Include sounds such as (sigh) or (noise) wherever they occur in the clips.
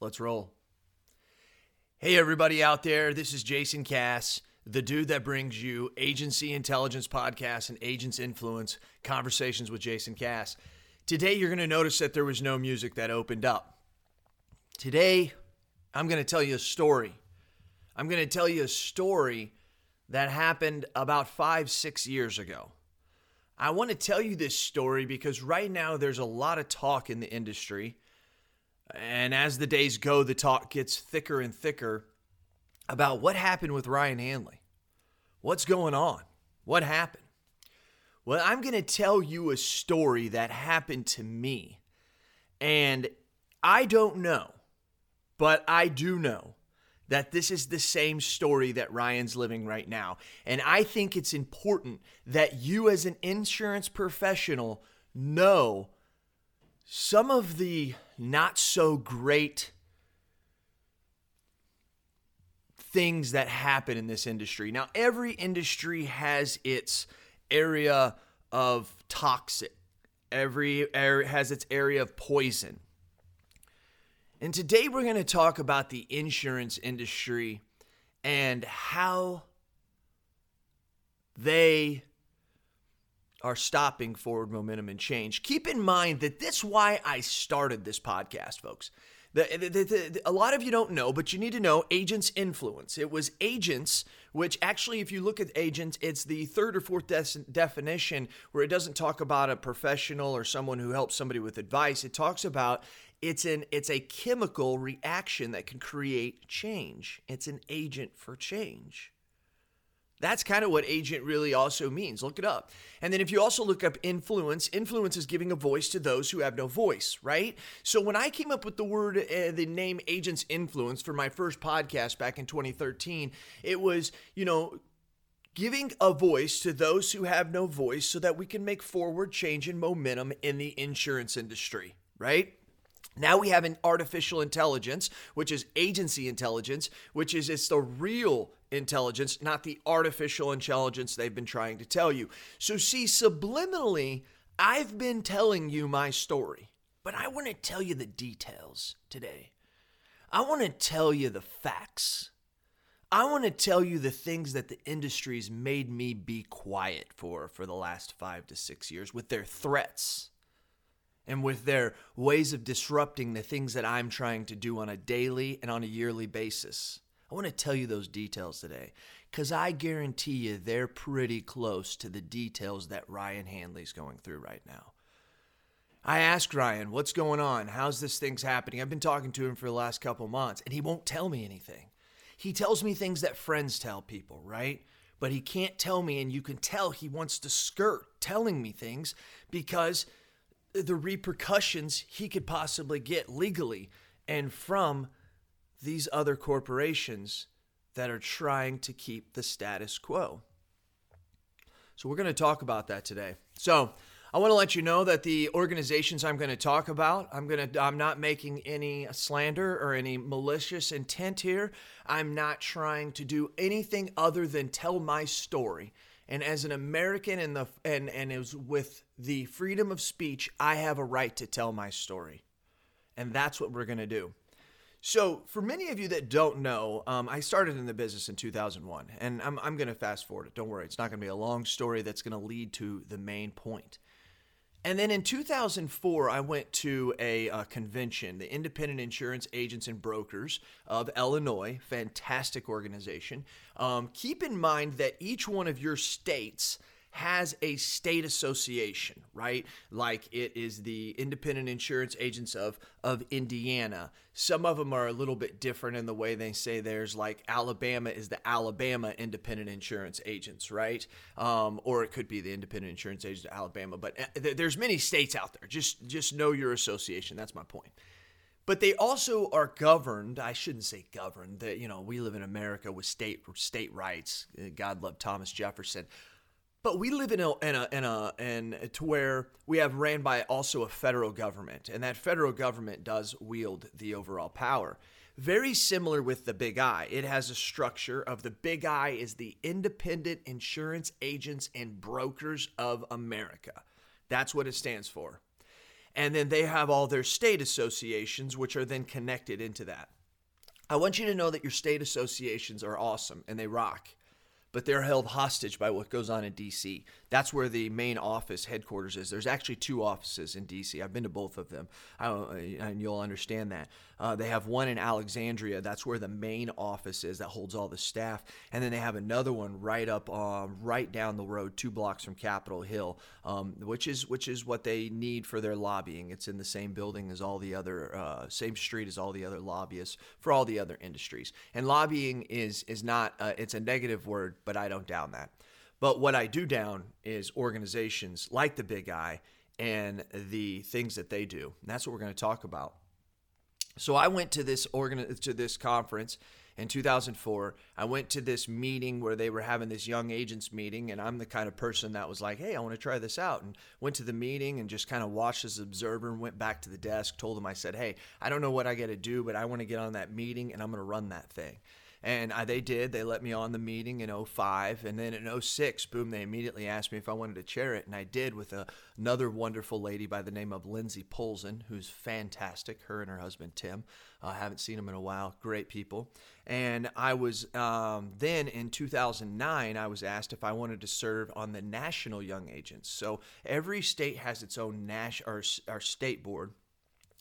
Let's roll. Hey, everybody out there. This is Jason Cass, the dude that brings you Agency Intelligence Podcast and Agents Influence Conversations with Jason Cass. Today, you're going to notice that there was no music that opened up. Today, I'm going to tell you a story. I'm going to tell you a story that happened about five, six years ago. I want to tell you this story because right now there's a lot of talk in the industry and as the days go, the talk gets thicker and thicker about what happened with Ryan Hanley. What's going on? What happened? Well, I'm going to tell you a story that happened to me. And I don't know, but I do know that this is the same story that Ryan's living right now. And I think it's important that you, as an insurance professional, know some of the not so great things that happen in this industry. Now, every industry has its area of toxic, every area has its area of poison. And today we're going to talk about the insurance industry and how they are stopping forward momentum and change. Keep in mind that this why I started this podcast, folks. The, the, the, a lot of you don't know, but you need to know agents' influence. It was agents, which actually, if you look at agents, it's the third or fourth de- definition where it doesn't talk about a professional or someone who helps somebody with advice. It talks about it's an it's a chemical reaction that can create change. It's an agent for change. That's kind of what agent really also means. Look it up. And then if you also look up influence, influence is giving a voice to those who have no voice, right? So when I came up with the word, uh, the name agent's influence for my first podcast back in 2013, it was, you know, giving a voice to those who have no voice so that we can make forward change and momentum in the insurance industry, right? Now we have an artificial intelligence, which is agency intelligence, which is it's the real intelligence, not the artificial intelligence they've been trying to tell you. So see, subliminally, I've been telling you my story, but I want to tell you the details today. I want to tell you the facts. I want to tell you the things that the industry's made me be quiet for for the last 5 to 6 years with their threats and with their ways of disrupting the things that I'm trying to do on a daily and on a yearly basis. I want to tell you those details today because I guarantee you they're pretty close to the details that Ryan Hanley's going through right now. I asked Ryan, what's going on? How's this thing's happening? I've been talking to him for the last couple months and he won't tell me anything. He tells me things that friends tell people, right? But he can't tell me, and you can tell he wants to skirt telling me things because the repercussions he could possibly get legally and from these other corporations that are trying to keep the status quo. So, we're going to talk about that today. So, I want to let you know that the organizations I'm going to talk about, I'm going to I'm not making any slander or any malicious intent here. I'm not trying to do anything other than tell my story and as an American and the and and was with the freedom of speech, I have a right to tell my story, and that's what we're gonna do. So, for many of you that don't know, um, I started in the business in 2001, and I'm, I'm going to fast forward it. Don't worry, it's not going to be a long story that's going to lead to the main point. And then in 2004, I went to a, convention, the Independent Insurance Agents and Brokers of Illinois, fantastic organization. Um, keep in mind that each one of your states has a state association, right? Like it is the independent insurance agents of of Indiana. Some of them are a little bit different in the way they say theirs. Like Alabama is the Alabama independent insurance agents, right? Um, or it could be the independent insurance agents of Alabama. But uh, there's many states out there. Just just know your association. That's my point but they also are governed i shouldn't say governed that you know we live in america with state state rights god love thomas jefferson but we live in a in a in a to where we have ran by also a federal government, and that federal government does wield the overall power. Very similar with the Big I. It has a structure of the Big I is the Independent Insurance Agents and Brokers of America. That's what it stands for. And then they have all their state associations, which are then connected into that. I want you to know that your state associations are awesome and they rock but they're held hostage by what goes on in DC. That's where the main office headquarters is. There's actually two offices in DC. I've been to both of them, and you'll understand that. Uh, they have one in Alexandria. That's where the main office is that holds all the staff, and then they have another one right up, uh, right down the road, two blocks from Capitol Hill, um, which is which is what they need for their lobbying. It's in the same building as all the other, uh, same street as all the other lobbyists for all the other industries. And lobbying is is not uh, it's a negative word but I don't down that. But what I do down is organizations like the Big I and the things that they do. And that's what we're going to talk about. So I went to this organ to this conference in 2004. I went to this meeting where they were having this young agents meeting, and I'm the kind of person that was like, "Hey, I want to try this out." And went to the meeting and just kind of watched as observer. And went back to the desk, told them I said, "Hey, I don't know what I got to do, but I want to get on that meeting, and I'm going to run that thing." And I, they did. They let me on the meeting in 05. And then in 06, boom, they immediately asked me if I wanted to chair it. And I did with a, another wonderful lady by the name of Lindsay Polson, who's fantastic. Her and her husband, Tim. I uh, haven't seen them in a while. Great people. And I was um, then in 2009, I was asked if I wanted to serve on the National Young Agents. So every state has its own nas- or, or state board.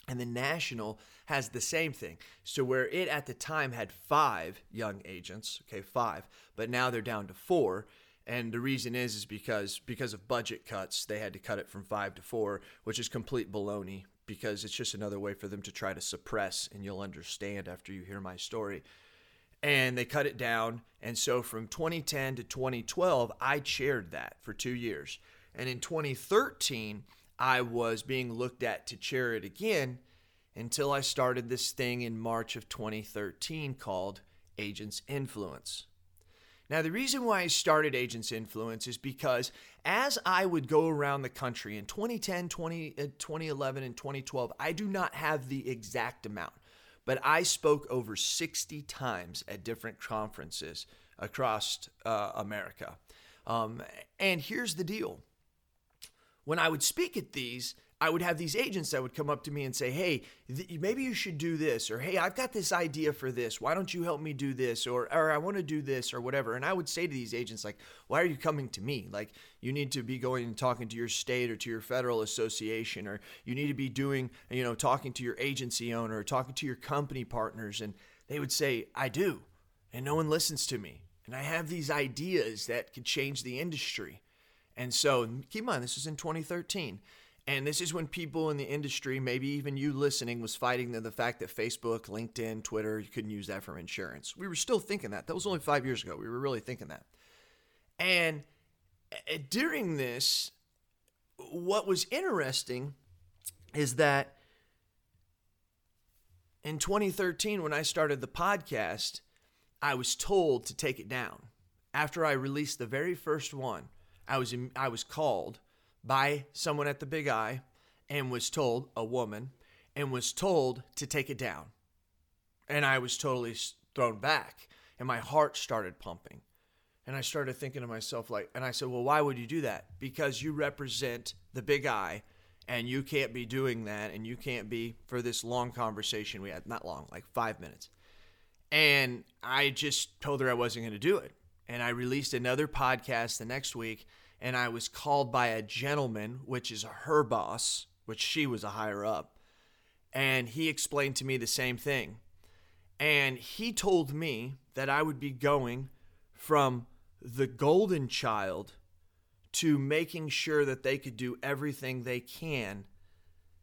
And the national has the same thing. So where it at the time had five young agents, okay, five, but now they're down to four. And the reason is is because because of budget cuts, they had to cut it from five to four, which is complete baloney because it's just another way for them to try to suppress, and you'll understand after you hear my story. And they cut it down. And so from 2010 to 2012, I chaired that for two years. And in 2013, I was being looked at to chair it again until I started this thing in March of 2013 called Agents Influence. Now, the reason why I started Agents Influence is because as I would go around the country in 2010, 20, uh, 2011, and 2012, I do not have the exact amount, but I spoke over 60 times at different conferences across uh, America. Um, and here's the deal when I would speak at these, I would have these agents that would come up to me and say, Hey, th- maybe you should do this, or Hey, I've got this idea for this. Why don't you help me do this? Or, or I want to do this, or whatever. And I would say to these agents, like, Why are you coming to me? Like, you need to be going and talking to your state or to your federal association, or you need to be doing, you know, talking to your agency owner, or talking to your company partners. And they would say, I do. And no one listens to me. And I have these ideas that could change the industry. And so keep in mind, this was in 2013. And this is when people in the industry, maybe even you listening, was fighting the, the fact that Facebook, LinkedIn, Twitter, you couldn't use that for insurance. We were still thinking that. That was only five years ago. We were really thinking that. And eh, during this, what was interesting is that in 2013, when I started the podcast, I was told to take it down. After I released the very first one, I was I was called by someone at the Big I and was told a woman and was told to take it down. And I was totally thrown back and my heart started pumping. And I started thinking to myself like and I said, "Well, why would you do that? Because you represent the Big I and you can't be doing that and you can't be for this long conversation we had not long like 5 minutes and i just told her i wasn't going to do it and I released another podcast the next week, and I was called by a gentleman, which is her boss, which she was a higher up, and he explained to me the same thing. And he told me that I would be going from the golden child to making sure that they could do everything they can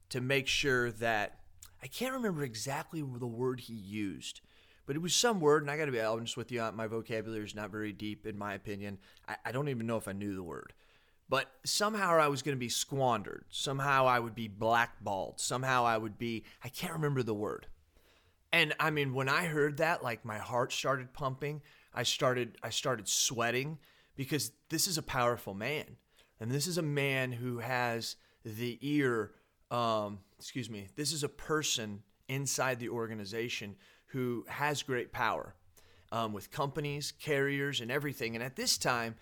to make sure that I can't remember exactly the word he used, but it was some word, and I got to be honest with you, uh, my vocabulary is not very deep, in my opinion. I, I don't even know if I knew the word. But somehow I was going to be squandered. Somehow I would be blackballed. Somehow I would be, I can't remember the word. And I mean, when I heard that, like my heart started pumping. I started, I started sweating because this is a powerful man. And this is a man who has the ear, um, excuse me, this is a person inside the organization who has great power um, with companies, carriers, and everything. And at this time,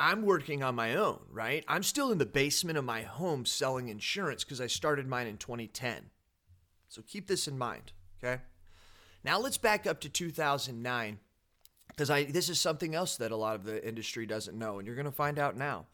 I'm working on my own, right? I'm still in the basement of my home selling insurance because I started mine in 2010. So keep this in mind, okay? Now let's back up to 2009 because I this is something else that a lot of the industry doesn't know, and you're going to find out now.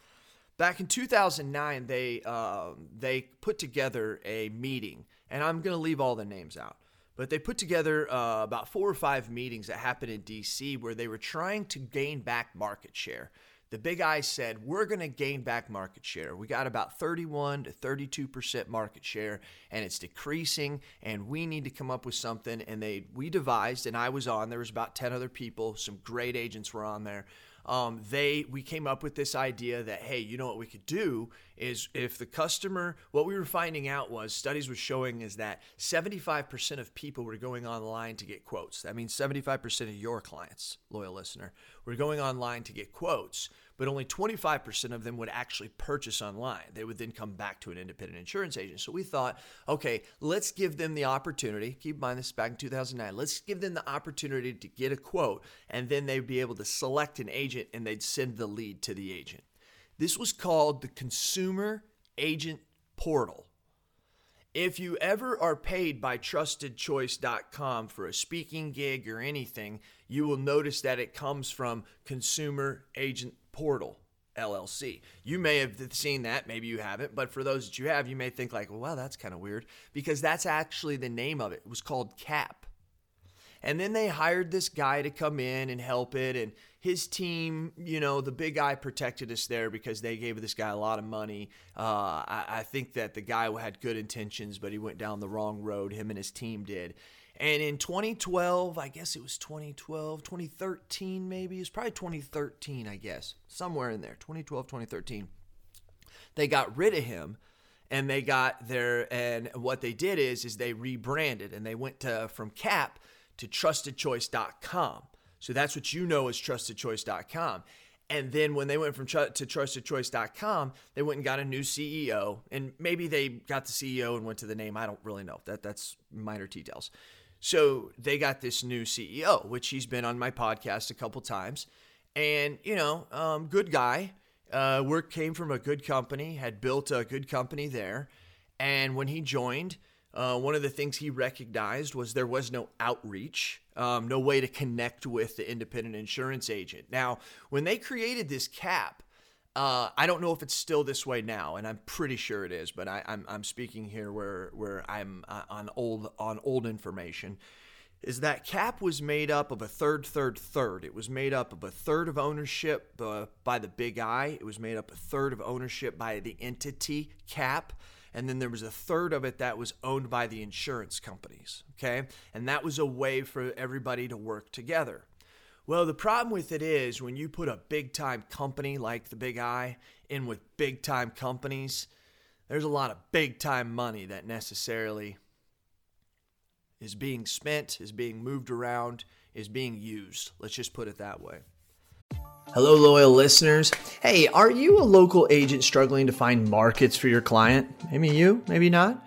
Back in 2009, they uh, they put together a meeting, and I'm going to leave all the names out. But they put together uh, about four or five meetings that happened in DC where they were trying to gain back market share the big I said, we're going to gain back market share. We got about 31 to 32% market share and it's decreasing and we need to come up with something and they we devised and I was on there was about 10 other people, some great agents were on there um, they we came up with this idea that hey, you know what we could do is if the customer, what we were finding out was studies were showing is that 75% of people were going online to get quotes. That means 75% of your clients, loyal listener, were going online to get quotes but only 25% of them would actually purchase online. They would then come back to an independent insurance agent. So we thought, okay, let's give them the opportunity. Keep in mind this is back in 2009. Let's give them the opportunity to get a quote, and then they'd be able to select an agent and they'd send the lead to the agent. This was called the Consumer Agent Portal. If you ever are paid by trustedchoice.com for a speaking gig or anything, you will notice that it comes from Consumer Agent Portal LLC. You may have seen that, maybe you haven't, but for those that you have, you may think like, well, that's kind of weird because that's actually the name of it. It was called CAP. And then they hired this guy to come in and help it. And his team, you know, the big guy protected us there because they gave this guy a lot of money. Uh, I, I think that the guy had good intentions, but he went down the wrong road. Him and his team did. And in 2012, I guess it was 2012, 2013, maybe. It's probably 2013, I guess. Somewhere in there, 2012, 2013. They got rid of him and they got their and what they did is is they rebranded and they went to from cap to trustedchoice.com so that's what you know as trustedchoice.com and then when they went from to trustedchoice.com they went and got a new ceo and maybe they got the ceo and went to the name i don't really know that that's minor details so they got this new CEO, which he's been on my podcast a couple times. And, you know, um, good guy. Uh, work came from a good company, had built a good company there. And when he joined, uh, one of the things he recognized was there was no outreach, um, no way to connect with the independent insurance agent. Now, when they created this cap, uh, I don't know if it's still this way now, and I'm pretty sure it is. But I, am I'm, I'm speaking here where where I'm uh, on old on old information. Is that cap was made up of a third, third, third. It was made up of a third of ownership uh, by the big I. It was made up a third of ownership by the entity cap. And then there was a third of it that was owned by the insurance companies. Okay. And that was a way for everybody to work together. Well, the problem with it is when you put a big time company like the Big I in with big time companies, there's a lot of big time money that necessarily is being spent, is being moved around, is being used. Let's just put it that way. Hello, loyal listeners. Hey, are you a local agent struggling to find markets for your client? Maybe you, maybe not.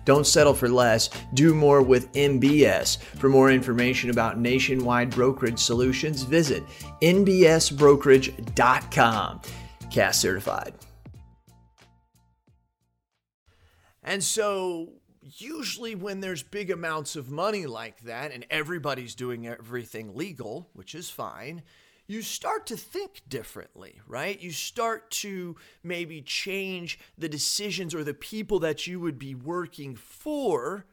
Don't settle for less. Do more with NBS. For more information about nationwide brokerage solutions, visit nbsbrokerage.com. CAS certified. And so, usually, when there's big amounts of money like that and everybody's doing everything legal, which is fine, you start to think differently, right? You start to maybe change the decisions or the people that you would be working for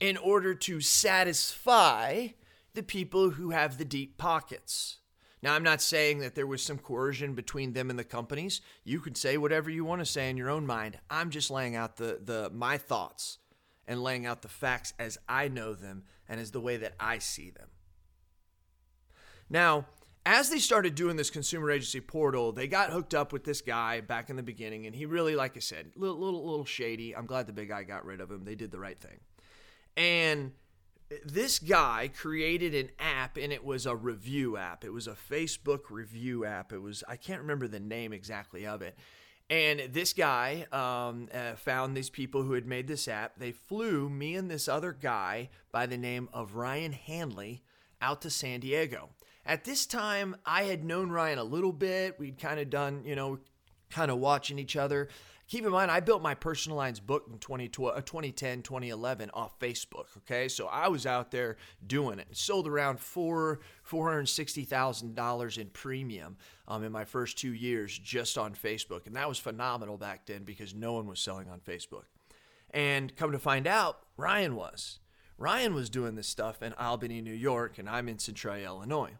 in order to satisfy the people who have the deep pockets. Now, I'm not saying that there was some coercion between them and the companies. You can say whatever you want to say in your own mind. I'm just laying out the, the my thoughts and laying out the facts as I know them and as the way that I see them. Now, as they started doing this consumer agency portal, they got hooked up with this guy back in the beginning, and he really, like I said, little little little shady. I'm glad the big guy got rid of him. They did the right thing, and this guy created an app and it was a review app. It was a Facebook review app. It was, I can't remember the name exactly of it. And this guy um, uh, found these people who had made this app. They flew me and this other guy by the name of Ryan Hanley out to San Diego. At this time, I had known Ryan a little bit. We'd kind of done, you know, kind of watching each other. Keep in mind, I built my personal lines book in 2010, uh, 2011 off Facebook. Okay, so I was out there doing it. Sold around four four hundred sixty thousand dollars in premium um, in my first two years just on Facebook, and that was phenomenal back then because no one was selling on Facebook. And come to find out, Ryan was. Ryan was doing this stuff in Albany, New York, and I'm in Centralia, Illinois.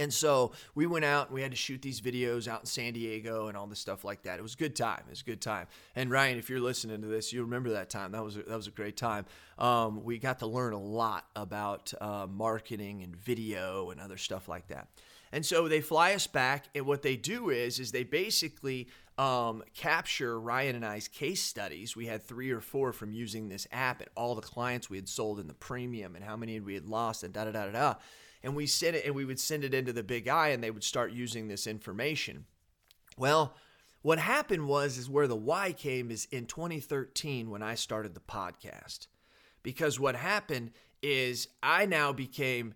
And so we went out and we had to shoot these videos out in San Diego and all this stuff like that. It was a good time. It was a good time. And Ryan, if you're listening to this, you remember that time. That was a, that was a great time. Um, we got to learn a lot about uh, marketing and video and other stuff like that. And so they fly us back, and what they do is is they basically um, capture Ryan and I's case studies. We had three or four from using this app, and all the clients we had sold in the premium, and how many we had lost, and da da da da da and we sent it and we would send it into the big I and they would start using this information. Well, what happened was is where the why came is in 2013 when I started the podcast. Because what happened is I now became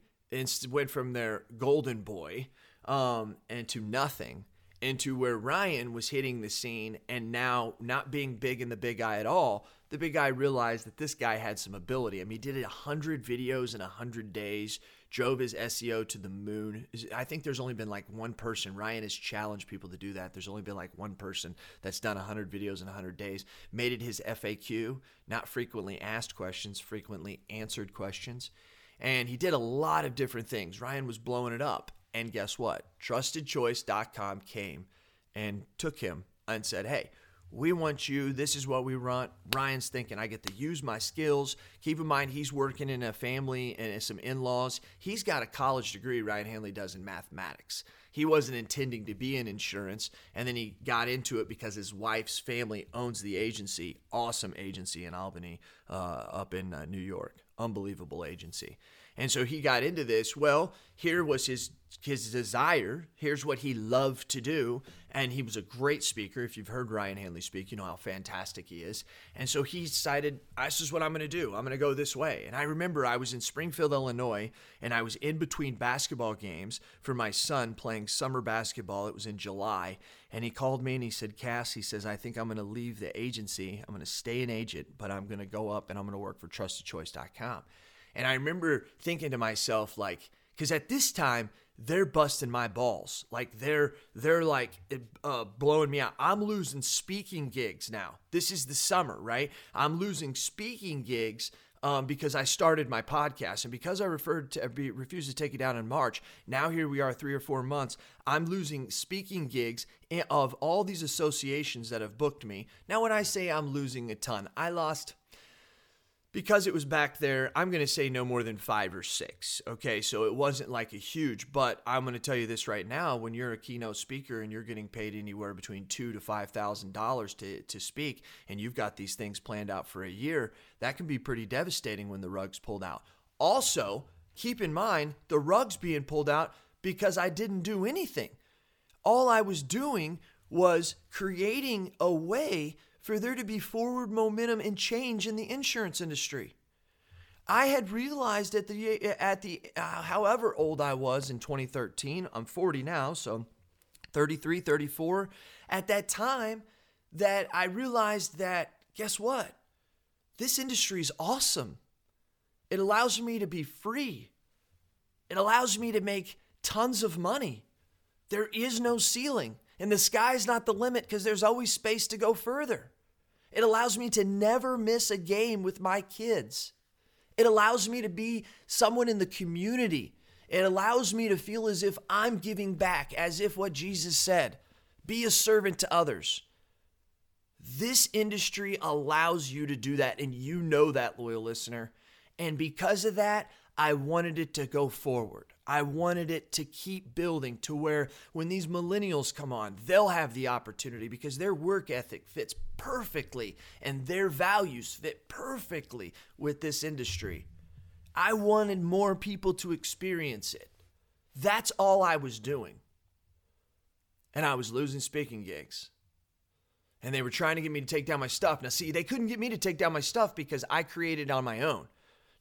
went from their golden boy um, and to nothing into where Ryan was hitting the scene and now not being big in the big I at all, the big guy realized that this guy had some ability. I mean, he did 100 videos in 100 days, drove his SEO to the moon. I think there's only been like one person. Ryan has challenged people to do that. There's only been like one person that's done 100 videos in 100 days, made it his FAQ, not frequently asked questions, frequently answered questions. And he did a lot of different things. Ryan was blowing it up. And guess what? TrustedChoice.com came and took him and said, hey, we want you. This is what we want. Ryan's thinking I get to use my skills. Keep in mind, he's working in a family and some in laws. He's got a college degree, Ryan Hanley does in mathematics. He wasn't intending to be in insurance, and then he got into it because his wife's family owns the agency. Awesome agency in Albany, uh, up in uh, New York. Unbelievable agency. And so he got into this. Well, here was his his desire. Here's what he loved to do. And he was a great speaker. If you've heard Ryan Hanley speak, you know how fantastic he is. And so he decided, this is what I'm going to do. I'm going to go this way. And I remember I was in Springfield, Illinois, and I was in between basketball games for my son playing summer basketball. It was in July. And he called me and he said, Cass, he says, I think I'm going to leave the agency. I'm going to stay an agent, but I'm going to go up and I'm going to work for trustedchoice.com. And I remember thinking to myself, like, because at this time, they're busting my balls. Like they're they're like uh, blowing me out. I'm losing speaking gigs now. This is the summer, right? I'm losing speaking gigs um, because I started my podcast and because I referred to be, refused to take it down in March. Now here we are, three or four months. I'm losing speaking gigs of all these associations that have booked me. Now, when I say I'm losing a ton, I lost because it was back there, I'm going to say no more than five or six. Okay, so it wasn't like a huge, but I'm going to tell you this right now: when you're a keynote speaker and you're getting paid anywhere between two to five thousand dollars to to speak, and you've got these things planned out for a year, that can be pretty devastating when the rug's pulled out. Also, keep in mind the rug's being pulled out because I didn't do anything. All I was doing was creating a way for there to be forward momentum and change in the insurance industry. I had realized at the at the uh, however old I was in 2013, I'm 40 now, so 33, 34, at that time that I realized that guess what? This industry is awesome. It allows me to be free. It allows me to make tons of money. There is no ceiling, and the sky's not the limit because there's always space to go further. It allows me to never miss a game with my kids. It allows me to be someone in the community. It allows me to feel as if I'm giving back, as if what Jesus said be a servant to others. This industry allows you to do that, and you know that, loyal listener. And because of that, I wanted it to go forward. I wanted it to keep building to where when these millennials come on, they'll have the opportunity because their work ethic fits perfectly and their values fit perfectly with this industry. I wanted more people to experience it. That's all I was doing. And I was losing speaking gigs. And they were trying to get me to take down my stuff. Now, see, they couldn't get me to take down my stuff because I created it on my own.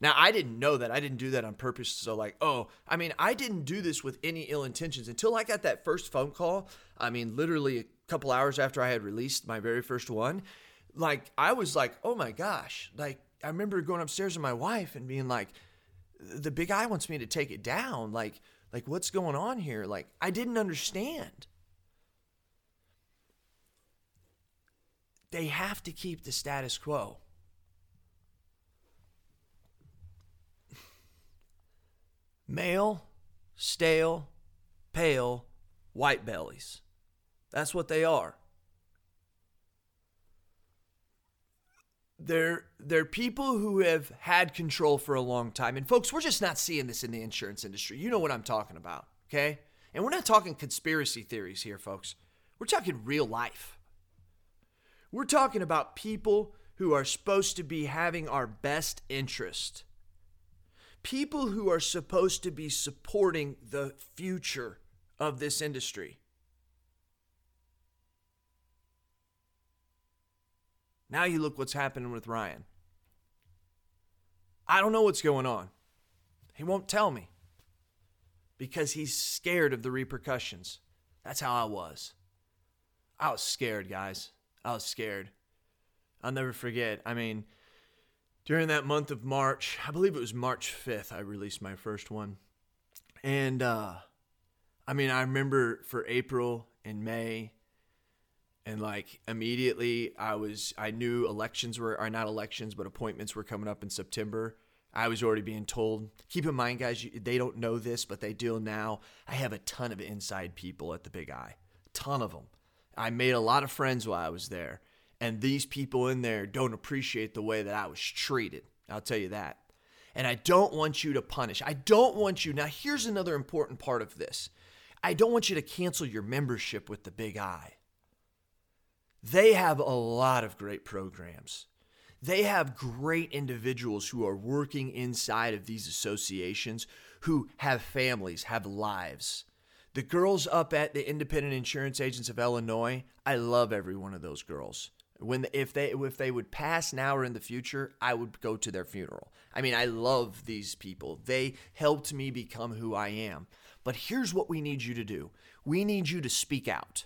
Now, I didn't know that. I didn't do that on purpose. So, like, oh, I mean, I didn't do this with any ill intentions until I got that first phone call. I mean, literally a couple hours after I had released my very first one. Like, I was like, oh my gosh. Like, I remember going upstairs with my wife and being like, the big I wants me to take it down. Like, like what's going on here? Like, I didn't understand. They have to keep the status quo. Male, stale, pale, white bellies. That's what they are. They're, they're people who have had control for a long time. And folks, we're just not seeing this in the insurance industry. You know what I'm talking about, okay? And we're not talking conspiracy theories here, folks. We're talking real life. We're talking about people who are supposed to be having our best interest people who are supposed to be supporting the future of this industry. Now you look what's happening with Ryan. I don't know what's going on. He won't tell me because he's scared of the repercussions. That's how I was. I was scared, guys. I was scared. I'll never forget. I mean, during that month of March, I believe it was March 5th, I released my first one. And uh, I mean, I remember for April and May, and like immediately I was, I knew elections were, are not elections, but appointments were coming up in September. I was already being told. Keep in mind, guys, they don't know this, but they do now. I have a ton of inside people at the Big I, ton of them. I made a lot of friends while I was there. And these people in there don't appreciate the way that I was treated. I'll tell you that. And I don't want you to punish. I don't want you. Now, here's another important part of this I don't want you to cancel your membership with the Big I. They have a lot of great programs. They have great individuals who are working inside of these associations who have families, have lives. The girls up at the Independent Insurance Agents of Illinois, I love every one of those girls. When if they if they would pass now or in the future, I would go to their funeral. I mean, I love these people. They helped me become who I am. But here's what we need you to do. We need you to speak out.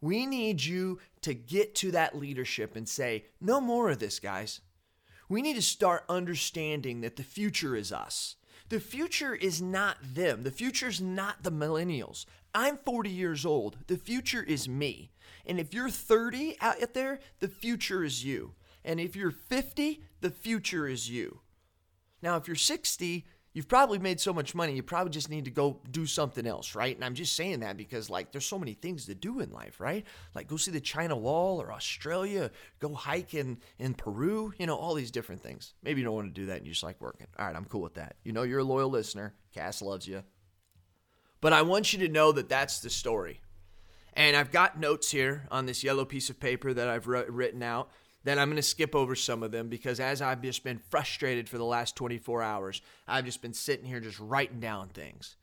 We need you to get to that leadership and say, "No more of this, guys." We need to start understanding that the future is us. The future is not them. The future is not the millennials. I'm 40 years old. The future is me. And if you're 30 out there, the future is you. And if you're 50, the future is you. Now, if you're 60, you've probably made so much money, you probably just need to go do something else, right? And I'm just saying that because, like, there's so many things to do in life, right? Like, go see the China Wall or Australia, go hike in, in Peru, you know, all these different things. Maybe you don't want to do that and you just like working. All right, I'm cool with that. You know, you're a loyal listener. Cass loves you. But I want you to know that that's the story. And I've got notes here on this yellow piece of paper that I've written out that I'm going to skip over some of them because as I've just been frustrated for the last 24 hours, I've just been sitting here just writing down things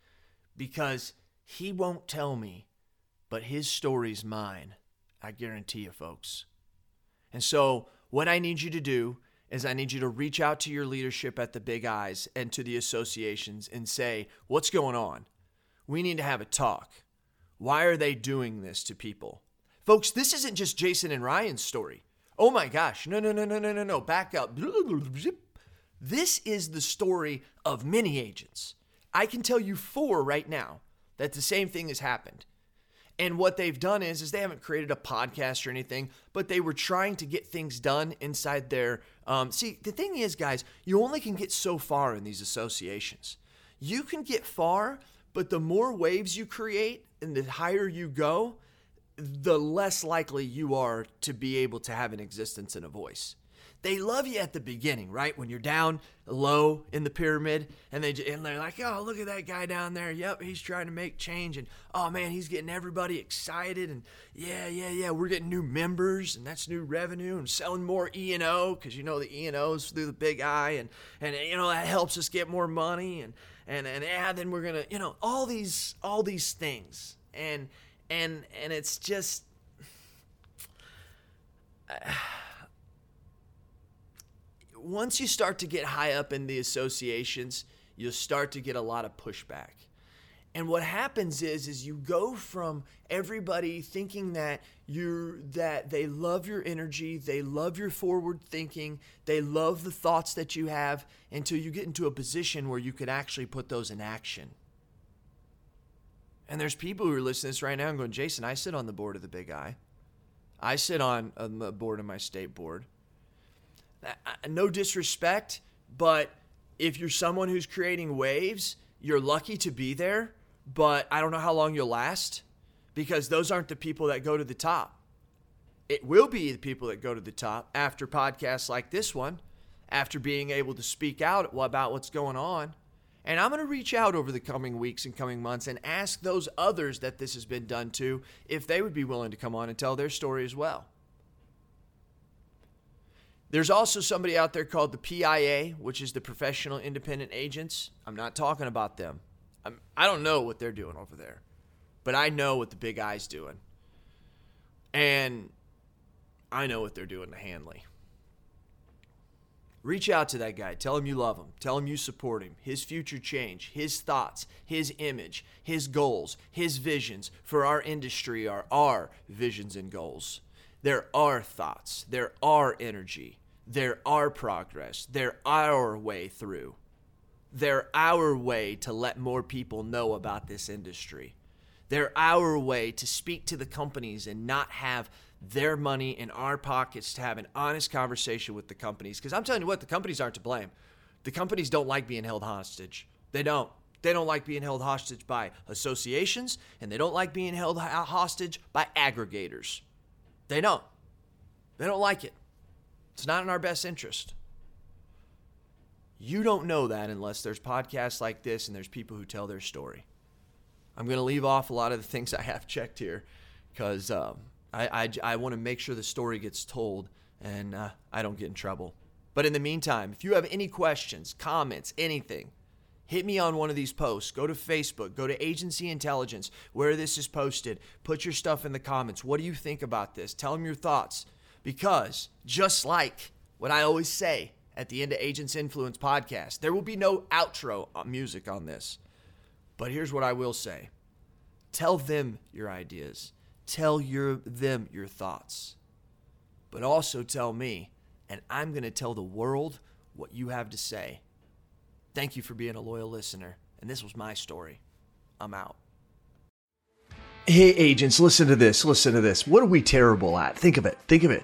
because he won't tell me, but his story's mine. I guarantee you, folks. And so, what I need you to do is I need you to reach out to your leadership at the Big I's and to the associations and say, What's going on? We need to have a talk. Why are they doing this to people? Folks, this isn't just Jason and Ryan's story. Oh my gosh. No, no, no, no, no, no, no. Back up. (laughs) This is the story of many agents. I can tell you four right now that the same thing has happened. And what they've done is, is they haven't created a podcast or anything, but they were trying to get things done inside their. Um, see, the thing is, guys, you only can get so far in these associations. You can get far but the more waves you create and the higher you go, the less likely you are to be able to have an existence and a voice. they love you at the beginning, right? When you're down low in the pyramid, and they and they're like, "Oh, look at that guy down there. Yep, he's trying to make change, and oh man, he's getting everybody excited, and yeah, yeah, yeah, we're getting new members, and that's new revenue, and selling more E and O because you know the E and O's through the big I, and and you know that helps us get more money, and and and yeah, then we're gonna, you know, all these all these things, and and and it's just. Uh, (sighs) once you start to get high up in the associations, you'll start to get a lot of pushback. And what happens is is you go from everybody thinking that you're that they love your energy, they love your forward thinking, they love the thoughts that you have until you get into a position where you can actually put those in action. And there's people who are listening to this right now and going, Jason, I sit on the board of the Big Eye. I sit on, um, on the board of my state board no disrespect, but if you're someone who's creating waves, you're lucky to be there, but I don't know how long you'll last because those aren't the people that go to the top. It will be the people that go to the top after podcasts like this one, after being able to speak out about what's going on. And I'm going to reach out over the coming weeks and coming months and ask those others that this has been done to if they would be willing to come on and tell their story as well. There's also somebody out there called the PIA, which is the Professional Independent Agents. I'm not talking about them. I'm, I don't know what they're doing over there, but I know what the Big I's doing. And I know what they're doing to Hanley. Reach out to that guy. Tell him you love him. Tell him you support him. His future change, his thoughts, his image, his goals, his visions for our industry are our visions and goals. There are thoughts, there are energy, there are progress, there our way through. They're our way to let more people know about this industry. They're our way to speak to the companies and not have their money in our pockets to have an honest conversation with the companies. Because I'm telling you what, the companies aren't to blame. The companies don't like being held hostage. They don't. They don't like being held hostage by associations, and they don't like being held hostage by aggregators. They don't. They don't like it. It's not in our best interest. You don't know that unless there's podcasts like this and there's people who tell their story. I'm going to leave off a lot of the things I have checked here because um, I, I, I want to make sure the story gets told and uh, I don't get in trouble. But in the meantime, if you have any questions, comments, anything, hit me on one of these posts. Go to Facebook, go to Agency Intelligence, where this is posted. Put your stuff in the comments. What do you think about this? Tell them your thoughts. Because just like what I always say at the end of Agents Influence podcast, there will be no outro music on this. But here's what I will say tell them your ideas, tell your, them your thoughts, but also tell me, and I'm going to tell the world what you have to say. Thank you for being a loyal listener. And this was my story. I'm out. Hey, agents, listen to this. Listen to this. What are we terrible at? Think of it. Think of it